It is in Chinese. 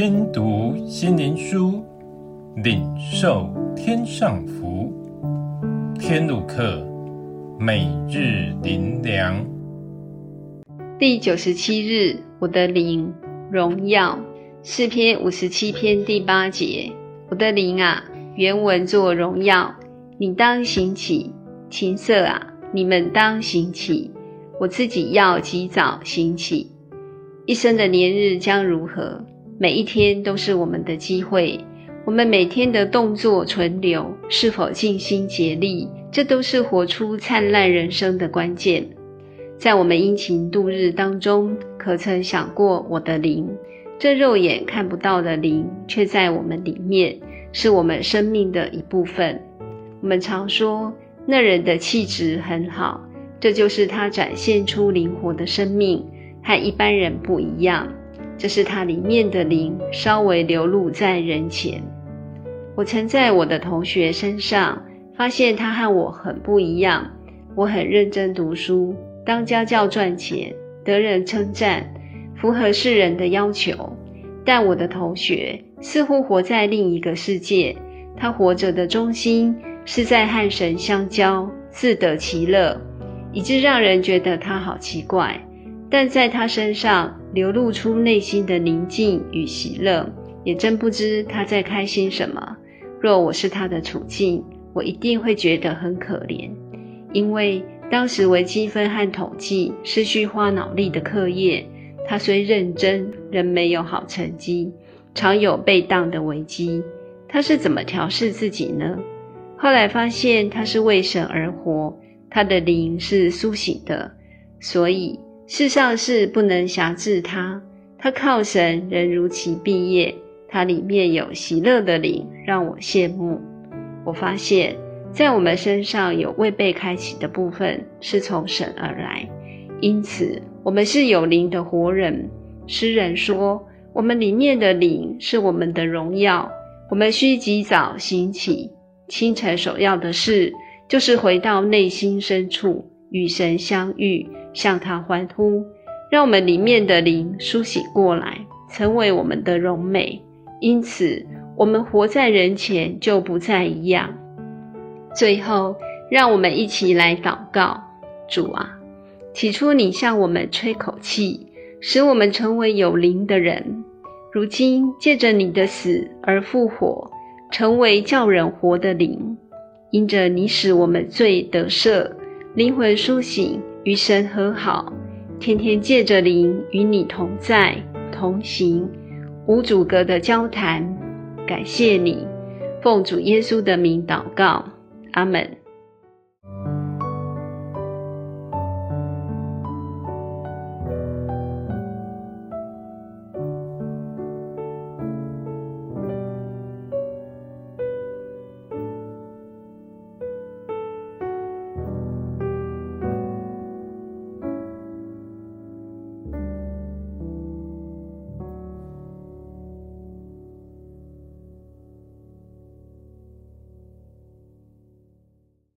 听读心灵书，领受天上福。天路客，每日灵粮。第九十七日，我的灵荣耀。诗篇五十七篇第八节，我的灵啊，原文作荣耀。你当行起，琴瑟啊，你们当行起。我自己要及早行起。一生的年日将如何？每一天都是我们的机会。我们每天的动作、存留，是否尽心竭力，这都是活出灿烂人生的关键。在我们殷勤度日当中，可曾想过我的灵？这肉眼看不到的灵，却在我们里面，是我们生命的一部分。我们常说，那人的气质很好。这就是他展现出灵活的生命，和一般人不一样。这是他里面的灵稍微流露在人前。我曾在我的同学身上发现他和我很不一样。我很认真读书，当家教赚钱，得人称赞，符合世人的要求。但我的同学似乎活在另一个世界。他活着的中心是在和神相交，自得其乐。以致让人觉得他好奇怪，但在他身上流露出内心的宁静与喜乐，也真不知他在开心什么。若我是他的处境，我一定会觉得很可怜，因为当时微积分和统计是需花脑力的课业，他虽认真，仍没有好成绩，常有被当的危机。他是怎么调试自己呢？后来发现他是为神而活。他的灵是苏醒的，所以世上事不能辖制他。他靠神仍如期毕业。他里面有喜乐的灵，让我羡慕。我发现，在我们身上有未被开启的部分，是从神而来。因此，我们是有灵的活人。诗人说，我们里面的灵是我们的荣耀。我们需及早兴起，清晨首要的事。就是回到内心深处，与神相遇，向他欢呼，让我们里面的灵苏醒过来，成为我们的荣美。因此，我们活在人前就不再一样。最后，让我们一起来祷告：主啊，起初你向我们吹口气，使我们成为有灵的人；如今借着你的死而复活，成为叫人活的灵。因着你使我们罪得赦，灵魂苏醒，与神和好，天天借着灵与你同在同行，无阻隔的交谈。感谢你，奉主耶稣的名祷告，阿门。